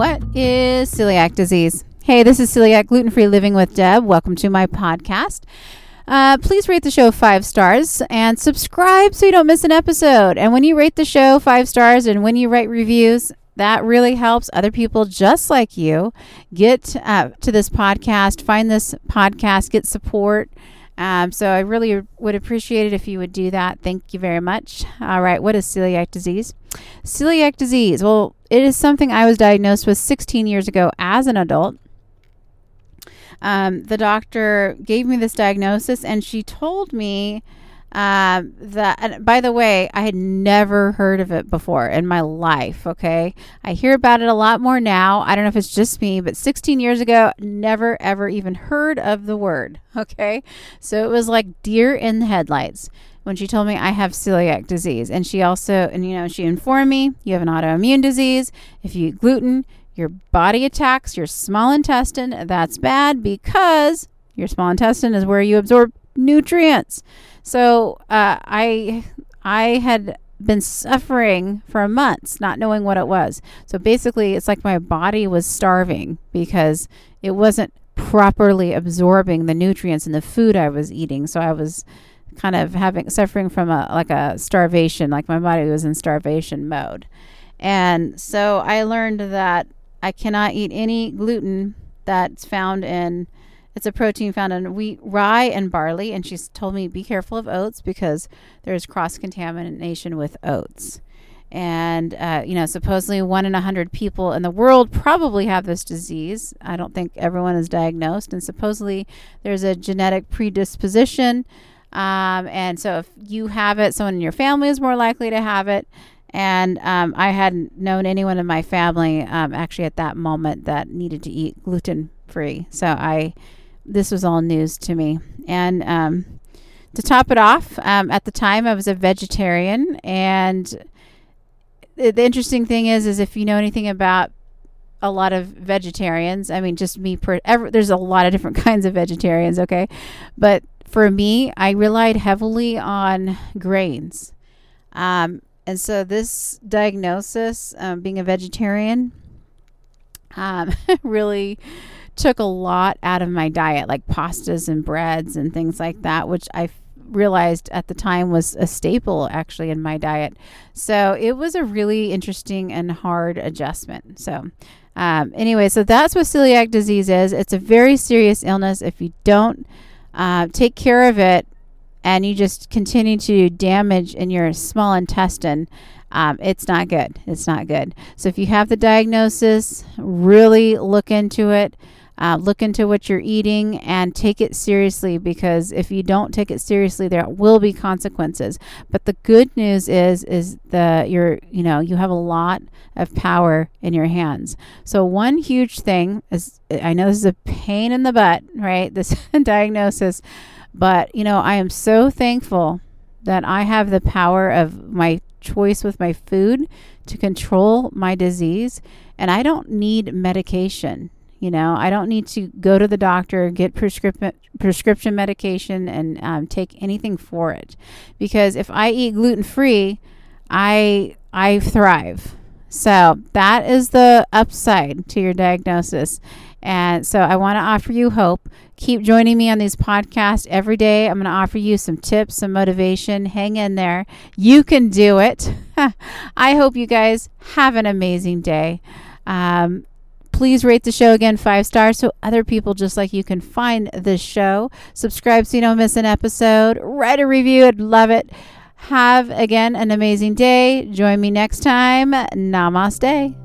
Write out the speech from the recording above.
is celiac disease? Hey, this is Celiac Gluten Free Living with Deb. Welcome to my podcast. Uh, please rate the show five stars and subscribe so you don't miss an episode. And when you rate the show five stars and when you write reviews, that really helps other people just like you get uh, to this podcast, find this podcast, get support. Um, so I really would appreciate it if you would do that. Thank you very much. All right, what is celiac disease? Celiac disease. Well, it is something I was diagnosed with 16 years ago as an adult. Um, the doctor gave me this diagnosis, and she told me um, that, and by the way, I had never heard of it before in my life. Okay. I hear about it a lot more now. I don't know if it's just me, but 16 years ago, never ever even heard of the word. Okay. So it was like deer in the headlights when she told me I have celiac disease. And she also, and you know, she informed me you have an autoimmune disease. If you eat gluten, your body attacks your small intestine. That's bad because your small intestine is where you absorb nutrients. So uh, I I had been suffering for months, not knowing what it was. So basically, it's like my body was starving because it wasn't properly absorbing the nutrients in the food I was eating. So I was kind of having suffering from a like a starvation, like my body was in starvation mode. And so I learned that I cannot eat any gluten that's found in it's a protein found in wheat, rye, and barley. And she's told me be careful of oats because there's cross contamination with oats. And, uh, you know, supposedly one in a hundred people in the world probably have this disease. I don't think everyone is diagnosed. And supposedly there's a genetic predisposition. Um, and so if you have it, someone in your family is more likely to have it. And um, I hadn't known anyone in my family um, actually at that moment that needed to eat gluten free. So I this was all news to me. And um, to top it off, um, at the time I was a vegetarian, and the, interesting thing is, is if you know anything about a lot of vegetarians, I mean, just me per there's a lot of different kinds of vegetarians, okay, but for me, I relied heavily on grains. Um, and so this diagnosis, um, being a vegetarian, um, really took a lot out of my diet, like pastas and breads and things like that, which I realized at the time was a staple actually in my diet. So it was a really interesting and hard adjustment. So, um, anyway, so that's what celiac disease is. It's a very serious illness. If you don't uh, take care of it and you just continue to damage in your small intestine, um, it's not good. It's not good. So if you have the diagnosis, really look into it. Uh, look into what you're eating and take it seriously because if you don't take it seriously, there will be consequences. But the good news is, is the you're you know you have a lot of power in your hands. So one huge thing is I know this is a pain in the butt, right? This diagnosis, but you know I am so thankful that I have the power of my choice with my food to control my disease, and I don't need medication you know, I don't need to go to the doctor, get prescription prescription medication, and um, take anything for it, because if I eat gluten free, I I thrive. So that is the upside to your diagnosis. And so I want to offer you hope. Keep joining me on these podcasts every day. I'm going to offer you some tips, some motivation. Hang in there. You can do it. I hope you guys have an amazing day. Um, Please rate the show again five stars so other people just like you can find this show. Subscribe so you don't miss an episode. Write a review. I'd love it. Have again an amazing day. Join me next time. Namaste.